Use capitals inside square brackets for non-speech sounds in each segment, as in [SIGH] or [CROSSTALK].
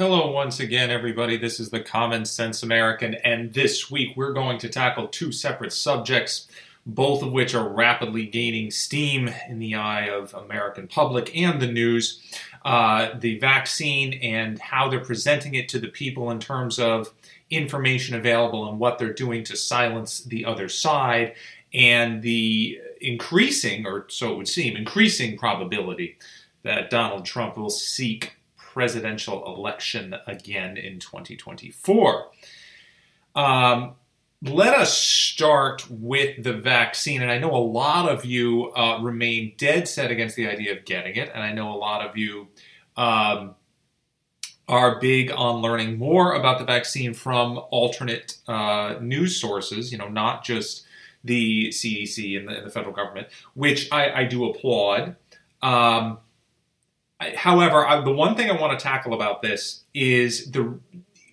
Hello, once again, everybody. This is the Common Sense American, and this week we're going to tackle two separate subjects, both of which are rapidly gaining steam in the eye of American public and the news. Uh, the vaccine and how they're presenting it to the people in terms of information available and what they're doing to silence the other side, and the increasing, or so it would seem, increasing probability that Donald Trump will seek presidential election again in 2024. Um, let us start with the vaccine. And I know a lot of you uh, remain dead set against the idea of getting it. And I know a lot of you um, are big on learning more about the vaccine from alternate uh, news sources, you know, not just the CDC and the, and the federal government, which I, I do applaud. Um, however, I, the one thing I want to tackle about this is the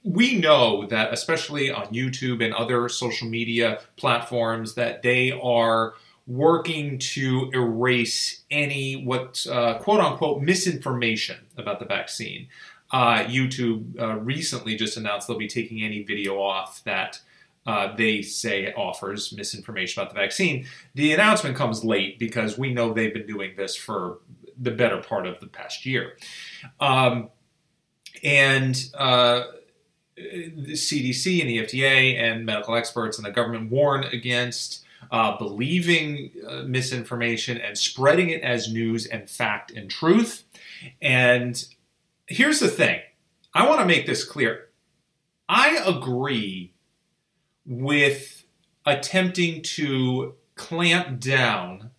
we know that especially on YouTube and other social media platforms that they are working to erase any what uh, quote unquote misinformation about the vaccine. Uh, YouTube uh, recently just announced they'll be taking any video off that uh, they say offers misinformation about the vaccine. The announcement comes late because we know they've been doing this for the better part of the past year. Um, and uh, the CDC and the FDA and medical experts and the government warn against uh, believing uh, misinformation and spreading it as news and fact and truth. And here's the thing I want to make this clear. I agree with attempting to clamp down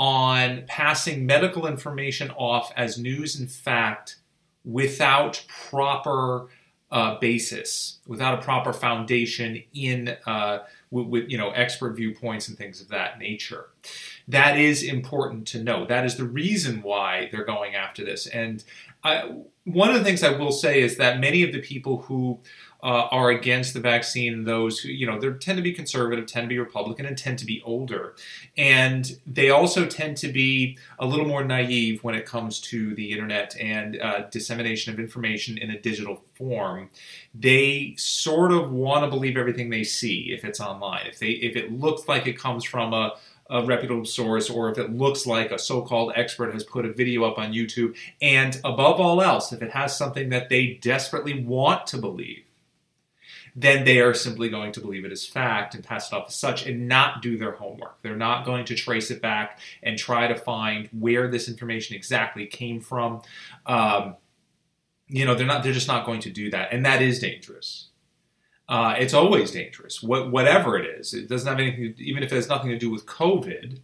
on passing medical information off as news and fact without proper uh, basis, without a proper foundation in uh, with, with, you know expert viewpoints and things of that nature. That is important to know. That is the reason why they're going after this. And I, one of the things I will say is that many of the people who uh, are against the vaccine, those who, you know, they tend to be conservative, tend to be Republican, and tend to be older. And they also tend to be a little more naive when it comes to the internet and uh, dissemination of information in a digital form. They sort of want to believe everything they see if it's online. If they if it looks like it comes from a a reputable source or if it looks like a so called expert has put a video up on YouTube. And above all else, if it has something that they desperately want to believe, then they are simply going to believe it as fact and pass it off as such and not do their homework. They're not going to trace it back and try to find where this information exactly came from. Um, you know, they're not. They're just not going to do that, and that is dangerous. Uh, it's always dangerous. What, whatever it is, it doesn't have anything. Even if it has nothing to do with COVID,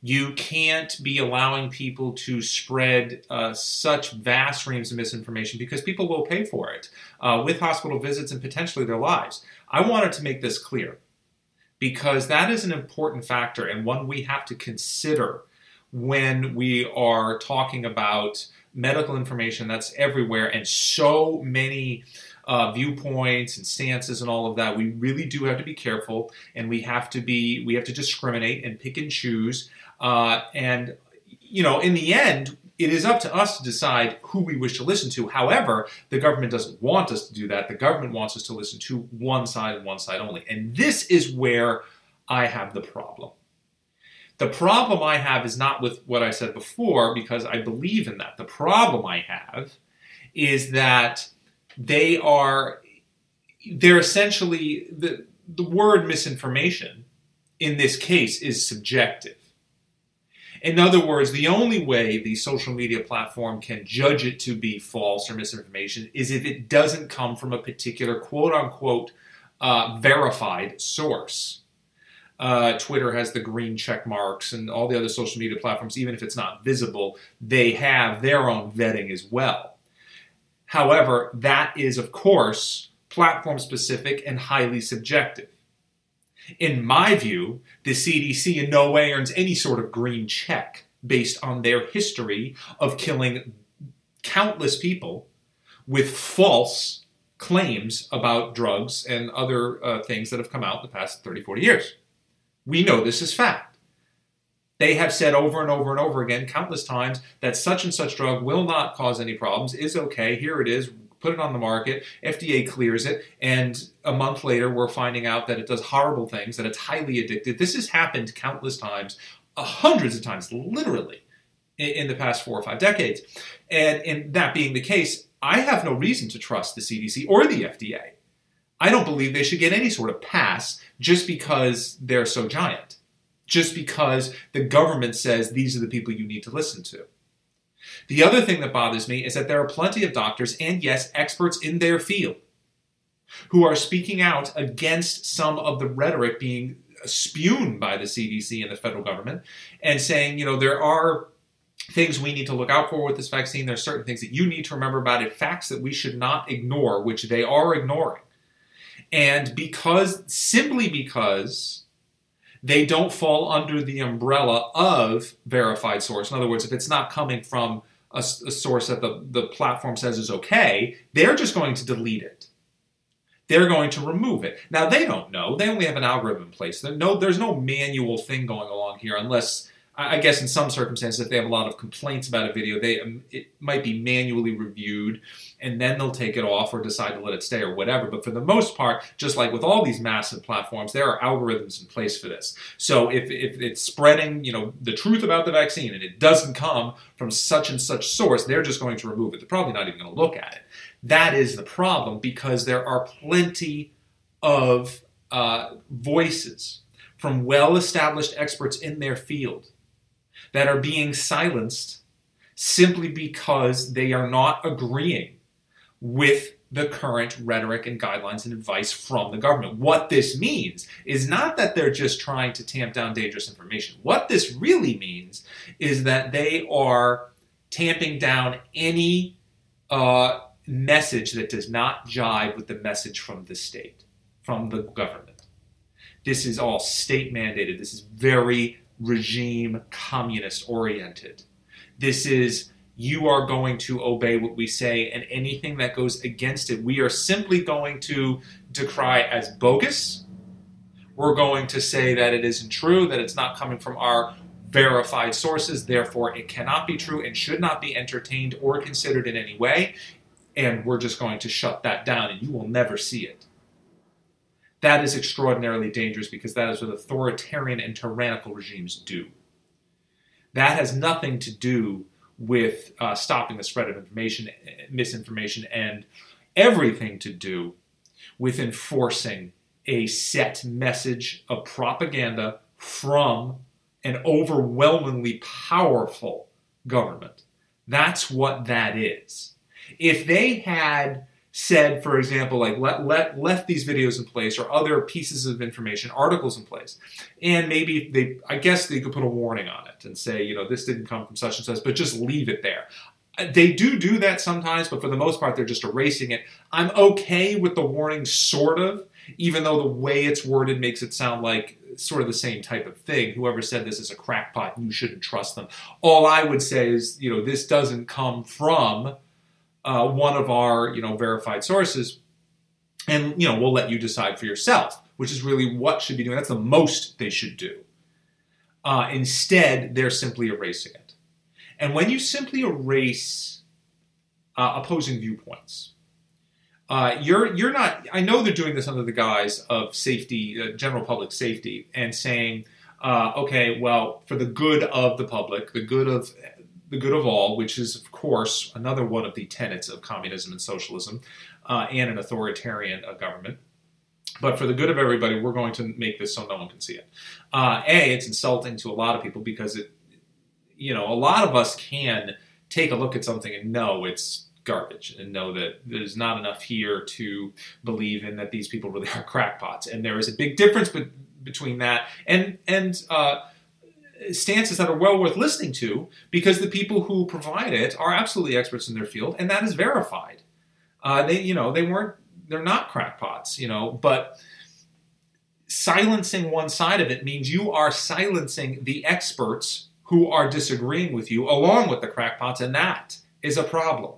you can't be allowing people to spread uh, such vast reams of misinformation because people will pay for it uh, with hospital visits and potentially their lives. I wanted to make this clear because that is an important factor and one we have to consider when we are talking about medical information that's everywhere and so many uh, viewpoints and stances and all of that. We really do have to be careful, and we have to be we have to discriminate and pick and choose. Uh, and you know, in the end, it is up to us to decide who we wish to listen to. However, the government doesn't want us to do that. The government wants us to listen to one side and one side only. And this is where I have the problem. The problem I have is not with what I said before, because I believe in that. The problem I have is that they are they're essentially the the word misinformation in this case is subjective. In other words, the only way the social media platform can judge it to be false or misinformation is if it doesn't come from a particular quote unquote uh, verified source. Uh, Twitter has the green check marks, and all the other social media platforms, even if it's not visible, they have their own vetting as well. However, that is, of course, platform specific and highly subjective. In my view, the CDC in no way earns any sort of green check based on their history of killing countless people with false claims about drugs and other uh, things that have come out in the past 30, 40 years. We know this is fact. They have said over and over and over again, countless times, that such and such drug will not cause any problems, is okay, here it is, put it on the market, FDA clears it, and a month later we're finding out that it does horrible things, that it's highly addictive. This has happened countless times, uh, hundreds of times, literally, in, in the past four or five decades. And, and that being the case, I have no reason to trust the CDC or the FDA. I don't believe they should get any sort of pass just because they're so giant, just because the government says these are the people you need to listen to. The other thing that bothers me is that there are plenty of doctors, and yes, experts in their field, who are speaking out against some of the rhetoric being spewed by the CDC and the federal government and saying, you know, there are things we need to look out for with this vaccine. There's certain things that you need to remember about it, facts that we should not ignore, which they are ignoring. And because, simply because they don't fall under the umbrella of verified source. In other words, if it's not coming from a, a, source that the, the platform says is okay, they're just going to delete it. They're going to remove it. Now they don't know. They only have an algorithm in place. No, there's no manual thing going along here unless I guess in some circumstances, if they have a lot of complaints about a video, they um, it might be manually reviewed, and then they'll take it off or decide to let it stay or whatever. But for the most part, just like with all these massive platforms, there are algorithms in place for this. So if, if it's spreading, you know, the truth about the vaccine and it doesn't come from such and such source, they're just going to remove it. They're probably not even going to look at it. That is the problem because there are plenty of uh, voices from well-established experts in their field that are being silenced simply because they are not agreeing with the current rhetoric and guidelines and advice from the government. What this means is not that they're just trying to tamp down dangerous information. What this really means is that they are tamping down any uh, message that does not jive with the message from the state, from the government. This is all state mandated. This is very regime communist oriented. This is you are going to obey what we say, and anything that goes against it, we are simply going to decry as bogus. We're going to say that it isn't true, that it's not coming from our verified sources, therefore, it cannot be true and should not be entertained or considered in any way. And we're just going to shut that down, and you will never see it. That is extraordinarily dangerous because that is what authoritarian and tyrannical regimes do. That has nothing to do with uh, stopping the spread of information, misinformation, and everything to do with enforcing a set message of propaganda from an overwhelmingly powerful government. That's what that is. If they had said, for example, like let, let left these videos in place or other pieces of information, articles in place, and maybe they, I guess they could put a warning on it and say, you know, this didn't come from such and such, but just leave it there. They do do that sometimes, but for the most part, they're just erasing it. I'm okay with the warning, sort of, even though the way it's worded makes it sound like sort of the same type of thing. Whoever said this is a crackpot, you shouldn't trust them. All I would say is, you know, this doesn't come from uh, one of our you know verified sources, and you know we'll let you decide for yourself, which is really what should be doing. That's the most they should do. Uh, instead, they're simply erasing it. And when you simply erase uh, opposing viewpoints, uh, you're you're not. I know they're doing this under the guise of safety, uh, general public safety, and saying, uh, okay, well, for the good of the public, the good of the good of all, which is, of course, another one of the tenets of communism and socialism uh, and an authoritarian uh, government. But for the good of everybody, we're going to make this so no one can see it. Uh, a, it's insulting to a lot of people because it, you know, a lot of us can take a look at something and know it's garbage and know that there's not enough here to believe in that these people really are [LAUGHS] crackpots. And there is a big difference be- between that and and uh, stances that are well worth listening to because the people who provide it are absolutely experts in their field, and that is verified. Uh, they, you know, they weren't, they're not crackpots, you know, but silencing one side of it means you are silencing the experts who are disagreeing with you along with the crackpots, and that is a problem.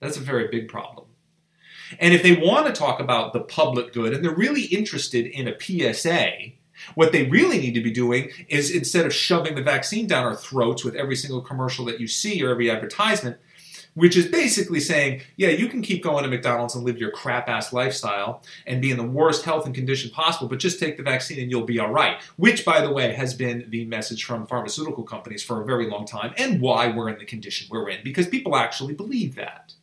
That's a very big problem. And if they want to talk about the public good and they're really interested in a PSA, what they really need to be doing is instead of shoving the vaccine down our throats with every single commercial that you see or every advertisement, which is basically saying, yeah, you can keep going to McDonald's and live your crap ass lifestyle and be in the worst health and condition possible, but just take the vaccine and you'll be all right. Which, by the way, has been the message from pharmaceutical companies for a very long time and why we're in the condition we're in, because people actually believe that.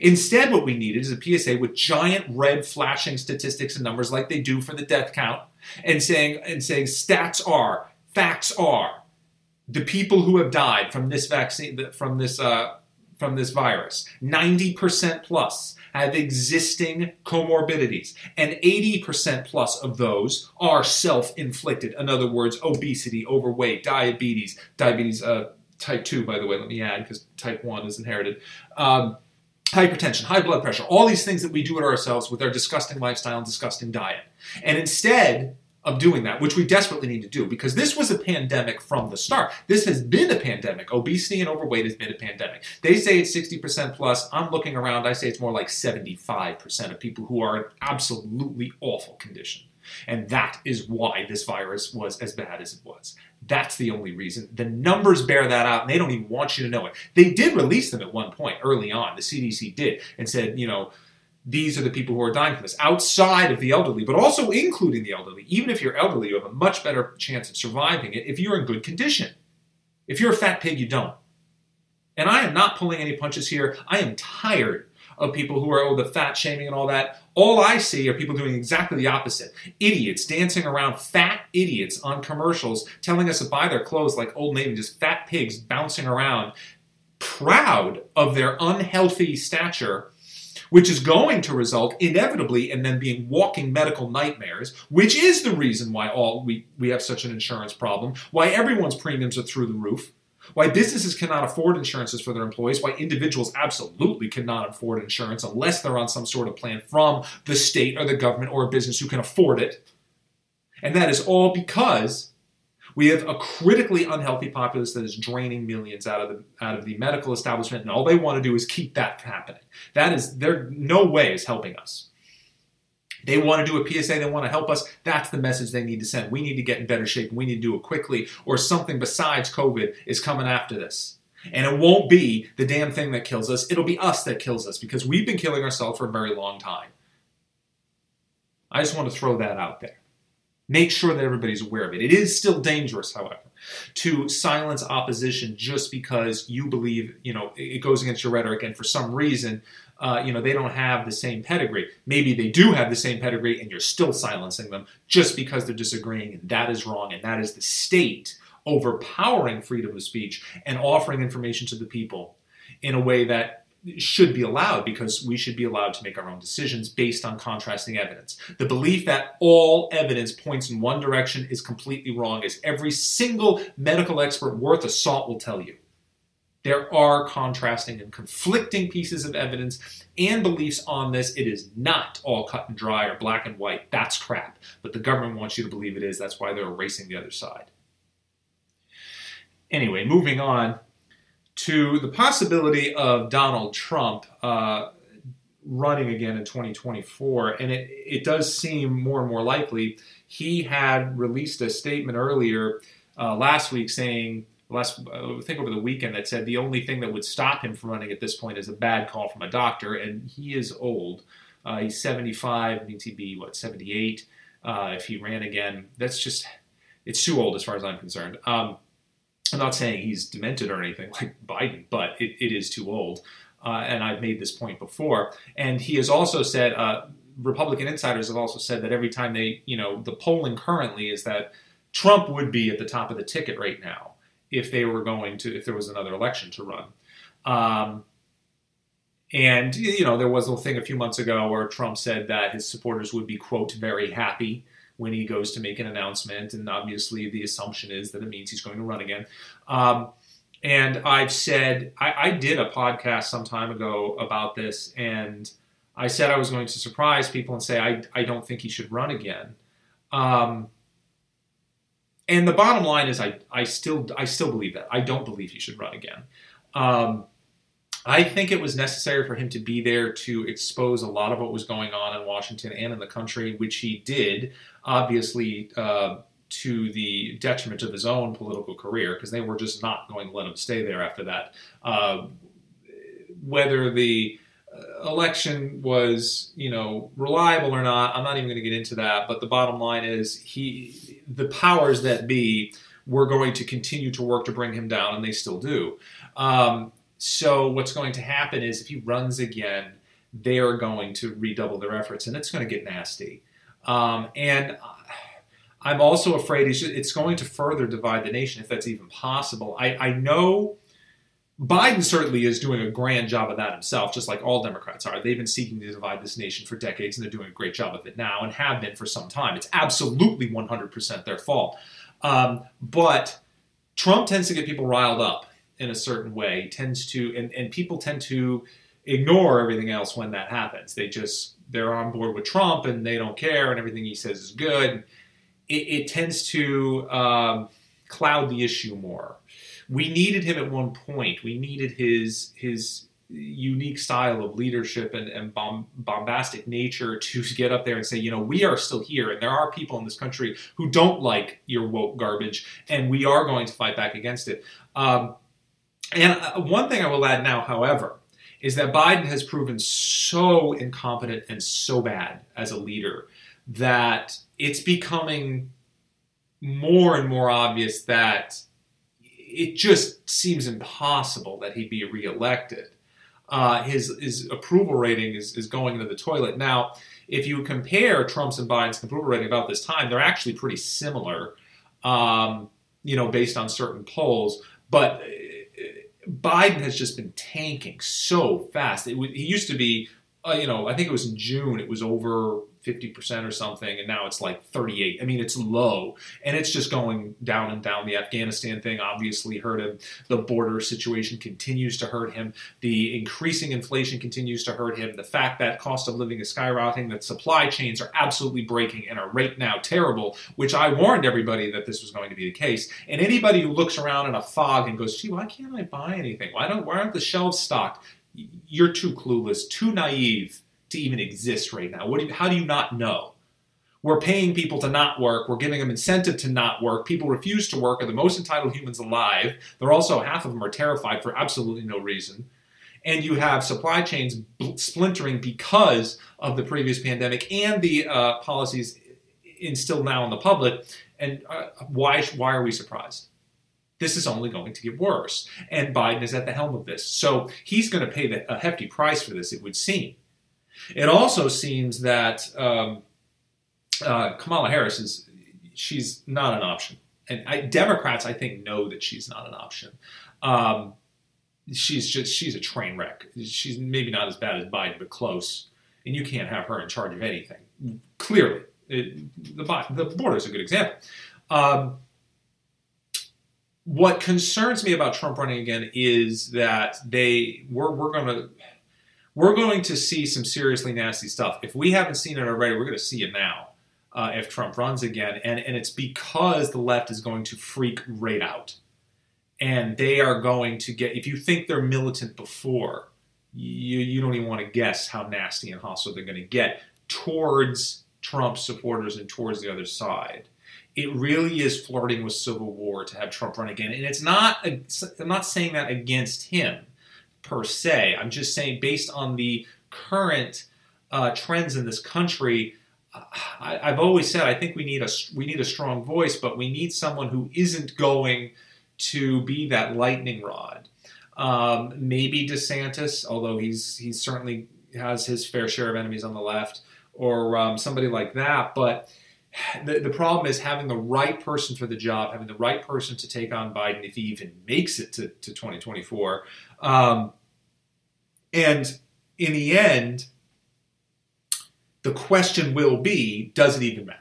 Instead, what we needed is a PSA with giant red flashing statistics and numbers like they do for the death count and saying, and saying stats are, facts are, the people who have died from this vaccine, from this uh, from this virus. 90% plus have existing comorbidities, and 80% plus of those are self inflicted. In other words, obesity, overweight, diabetes, diabetes uh, type 2, by the way, let me add, because type 1 is inherited. Um, hypertension, high blood pressure, all these things that we do it ourselves with our disgusting lifestyle and disgusting diet. And instead, of doing that, which we desperately need to do because this was a pandemic from the start. This has been a pandemic. Obesity and overweight has been a pandemic. They say it's 60% plus. I'm looking around, I say it's more like 75% of people who are in absolutely awful condition. And that is why this virus was as bad as it was. That's the only reason. The numbers bear that out, and they don't even want you to know it. They did release them at one point early on. The CDC did and said, you know, these are the people who are dying from this outside of the elderly, but also including the elderly. Even if you're elderly, you have a much better chance of surviving it if you're in good condition. If you're a fat pig, you don't. And I am not pulling any punches here. I am tired of people who are, oh, the fat shaming and all that. All I see are people doing exactly the opposite. Idiots dancing around, fat idiots on commercials telling us to buy their clothes like Old Navy, just fat pigs bouncing around, proud of their unhealthy stature which is going to result inevitably in them being walking medical nightmares, which is the reason why all we, we have such an insurance problem, why everyone's premiums are through the roof, why businesses cannot afford insurances for their employees, why individuals absolutely cannot afford insurance unless they're on some sort of plan from the state or the government or a business who can afford it. And that is all because we have a critically unhealthy populace that is draining millions out of the out of the medical establishment, and all they want to do is keep that happening. That is, there no way is helping us. They want to do a PSA, they want to help us. That's the message they need to send. We need to get in better shape. We need to do it quickly, or something besides COVID is coming after this. And it won't be the damn thing that kills us, it'll be us that kills us because we've been killing ourselves for a very long time. I just want to throw that out there. Make sure that everybody's aware of it. It is still dangerous, however, to silence opposition just because you believe, you know, it goes against your rhetoric and for some reason, uh, you know, they don't have the same pedigree. Maybe they do have the same pedigree and you're still silencing them just because they're disagreeing, and that is wrong, and that is the state overpowering freedom of speech and offering information to the people in a way that should be allowed because we should be allowed to make our own decisions based on contrasting evidence. The belief that all evidence points in one direction is completely wrong, as every single medical expert worth a salt will tell you. There are contrasting and conflicting pieces of evidence and beliefs on this. It is not all cut and dry or black and white. That's crap. But the government wants you to believe it is. That's why they're erasing the other side. Anyway, moving on to the possibility of Donald Trump uh, running again in 2024, and it, it does seem more and more likely. He had released a statement earlier uh, last week saying, last I think over the weekend, that said the only thing that would stop him from running at this point is a bad call from a doctor, and he is old. Uh, he's 75, means he'd be what 78 uh, if he ran again. That's just it's too old as far as I'm concerned. Um, I'm not saying he's demented or anything like Biden, but it, it is too old. Uh, and I've made this point before. And he has also said, uh, Republican insiders have also said that every time they, you know, the polling currently is that Trump would be at the top of the ticket right now if they were going to, if there was another election to run. Um, and, you know, there was a thing a few months ago where Trump said that his supporters would be, quote, very happy when he goes to make an announcement. And obviously, the assumption is that it means he's going to run again. Um, and I've said, I, I, did a podcast some time ago about this, and I said I was going to surprise people and say, I, I don't think he should run again. Um, and the bottom line is, I, I still I still believe that. I don't believe he should run again. Um, I think it was necessary for him to be there to expose a lot of what was going on in Washington and in the country, which he did, obviously uh, to the detriment of his own political career, because they were just not going to let him stay there after that. Uh, whether the uh, election was, you know, reliable or not, I'm not even going to get into that. But the bottom line is, he, the powers that be, were going to continue to work to bring him down, and they still do. Um, so what's going to happen is, if he runs again, they are going to redouble their efforts, and it's going to get nasty. Um, and I'm also afraid it's going to further divide the nation if that's even possible. I, I know Biden certainly is doing a grand job of that himself, just like all Democrats are. They've been seeking to divide this nation for decades, and they're doing a great job of it now and have been for some time. It's absolutely 100% their fault. Um, but Trump tends to get people riled up in a certain way, tends to, and, and people tend to ignore everything else when that happens. They just, they're on board with Trump and they don't care, and everything he says is good. It, it tends to um, cloud the issue more we needed him at one point. We needed his his unique style of leadership and, and bomb, bombastic nature to [LAUGHS] get up there and say, you know, we are still here, and there are people in this country who don't like your woke garbage, and we are going to fight back against it. Um, and uh, one thing I will add now, however, is that Biden has proven so incompetent and so bad as a leader that it's becoming more and more obvious that it just seems impossible that he'd be reelected. Uh, his his approval rating is, is going into the toilet. Now, if you compare Trump's and Biden's approval rating about this time, they're actually pretty similar, um, you know, based on certain polls. But Biden has just been tanking so fast. It, he used to be, uh, you know, I think it was in June, it was over 50% or something, and now it's like 38. I mean, it's low, and it's just going down and down. The Afghanistan thing obviously hurt him. The border situation continues to hurt him. The increasing inflation continues to hurt him. The fact that cost of living is skyrocketing, that supply chains are absolutely breaking and are right now terrible, which I warned everybody that this was going to be the case. And anybody who looks around in a fog and goes, gee, why can't I buy anything? Why don't why aren't the shelves stocked? You're too clueless, too naive to even exist right now? What do you, how do you not know? We're paying people to not work. We're giving them incentive to not work. People refuse to work are the most entitled humans alive. They're also, half of them are terrified for absolutely no reason. And you have supply chains splintering because of the previous pandemic and the uh, policies instilled now in the public. And uh, why, why are we surprised? This is only going to get worse. And Biden is at the helm of this. So he's going to pay the, a hefty price for this, it would seem. It also seems that um, uh, Kamala Harris is she's not an option, and I, Democrats I think know that she's not an option. Um, she's just she's a train wreck. She's maybe not as bad as Biden, but close. And you can't have her in charge of anything. Clearly, it, the the border is a good example. Um, what concerns me about Trump running again is that they we're, we're going to we're going to see some seriously nasty stuff. If we haven't seen it already, we're going to see it now uh, if Trump runs again. And, and it's because the left is going to freak right out. And they are going to get, if you think they're militant before, you, you don't even want to guess how nasty and hostile they're going to get towards Trump supporters and towards the other side. It really is flirting with civil war to have Trump run again. And it's not, I'm not saying that against him per se. I'm just saying, based on the current uh, trends in this country, I, have always said I think we need a we need a strong voice, but we need someone who isn't going to be that lightning rod. Um, maybe DeSantis, although he's he certainly has his fair share of enemies on the left, or um, somebody like that. But the, the problem is having the right person for the job, having the right person to take on Biden if he even makes it to, to 2024. Um, and in the end, the question will be does it even matter?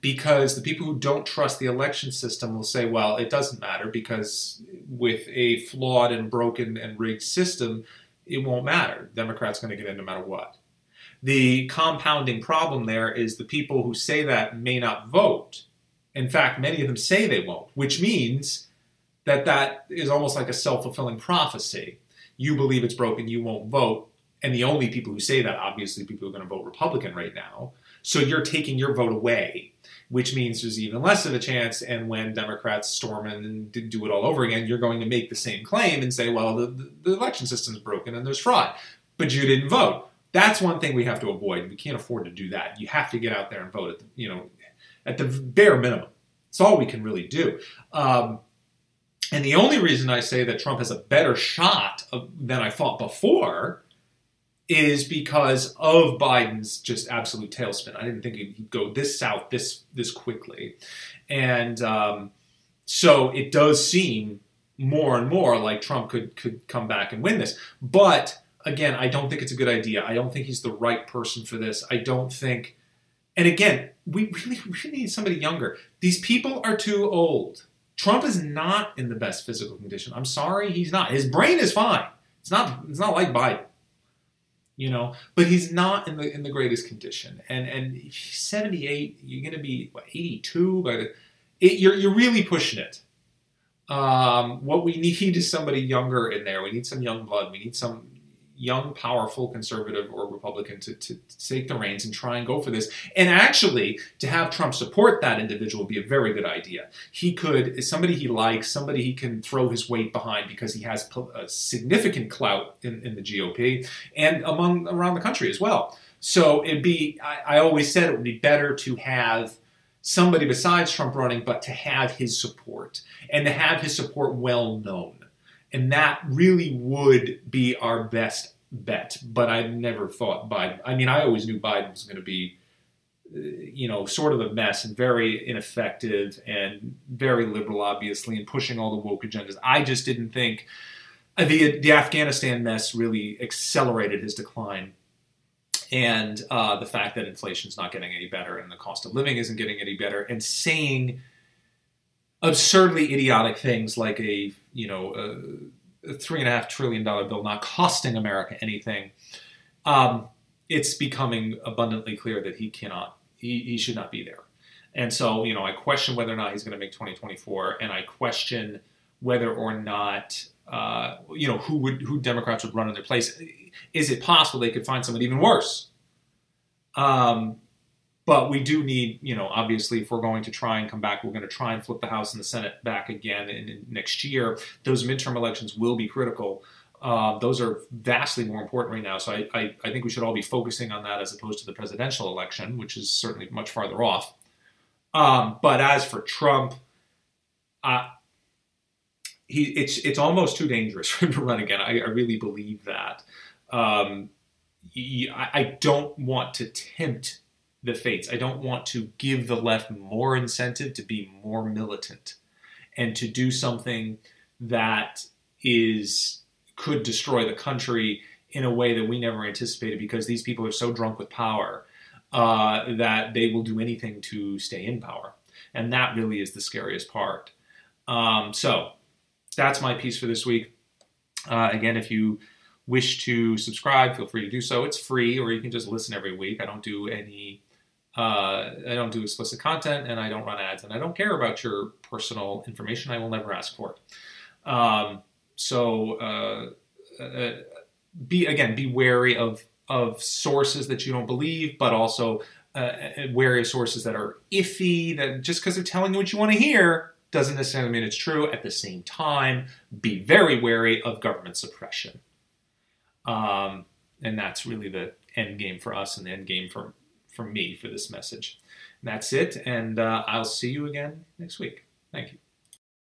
Because the people who don't trust the election system will say, well, it doesn't matter because with a flawed and broken and rigged system, it won't matter. Democrats going to get in no matter what. The compounding problem there is the people who say that may not vote. In fact, many of them say they won't, which means that that is almost like a self fulfilling prophecy. You believe it's broken, you won't vote, and the only people who say that, obviously, people are going to vote Republican right now. So you're taking your vote away, which means there's even less of a chance. And when Democrats storm and do it all over again, you're going to make the same claim and say, well, the, the election system's broken and there's fraud, but you didn't vote. That's one thing we have to avoid. We can't afford to do that. You have to get out there and vote at the, you know, at the bare minimum. It's all we can really do. Um, and the only reason I say that Trump has a better shot of, than I thought before is because of Biden's just absolute tailspin. I didn't think he'd go this south this this quickly, and um, so it does seem more and more like Trump could could come back and win this. But again, I don't think it's a good idea. I don't think he's the right person for this. I don't think. And again, we really, really need somebody younger. These people are too old. Trump is not in the best physical condition. I'm sorry, he's not. His brain is fine. It's not. It's not like Biden you know, but he's not in the in the greatest condition. And and if he's 78, you're going to be what, 82, but it, you're you're really pushing it. Um, what we need is somebody younger in there. We need some young blood. We need some young, powerful conservative or Republican to, to, take the reins and try and go for this. And actually, to have Trump support that individual would be a very good idea. He could, somebody he likes, somebody he can throw his weight behind because he has significant clout in, in the GOP and among around the country as well. So it'd be, I, I always said it would be better to have somebody besides Trump running, but to have his support and to have his support well known. And that really would be our best bet. But I never thought Biden. I mean, I always knew Biden was going to be, uh, you know, sort of a mess and very ineffective and very liberal, obviously, and pushing all the woke agendas. I just didn't think the the Afghanistan mess really accelerated his decline. And uh, the fact that inflation is not getting any better and the cost of living isn't getting any better, and saying absurdly idiotic things like a you know a, three and a half trillion dollar bill not costing America anything. Um, it's becoming abundantly clear that he cannot, he, he should not be there. And so, you know, I question whether or not he's going to make 2024, and I question whether or not, uh, you know, who would who Democrats would run in their place. Is it possible they could find someone even worse? Um, but we do need, you know, obviously, if we're going to try and come back, we're going to try and flip the House and the Senate back again in, in next year. Those midterm elections will be critical. Uh, those are vastly more important right now. So I, I, I, think we should all be focusing on that as opposed to the presidential election, which is certainly much farther off. Um, but as for Trump, uh, he it's it's almost too dangerous [LAUGHS] for him to run again. I, I really believe that. Um, he, I, I don't want to tempt the fates. I don't want to give the left more incentive to be more militant and to do something that is could destroy the country in a way that we never anticipated because these people are so drunk with power uh, that they will do anything to stay in power. And that really is the scariest part. Um, so that's my piece for this week. Uh, again, if you wish to subscribe, feel free to do so. It's free, or you can just listen every week. I don't do any uh, I don't do explicit content and I don't run ads and I don't care about your personal information. I will never ask for it. Um, so uh, uh, be again be wary of of sources that you don't believe, but also uh, wary of sources that are iffy. That just because they're telling you what you want to hear doesn't necessarily mean it's true. At the same time, be very wary of government suppression. Um, and that's really the end game for us and the end game for from me for this message. And that's it, and uh, I'll see you again next week. Thank you.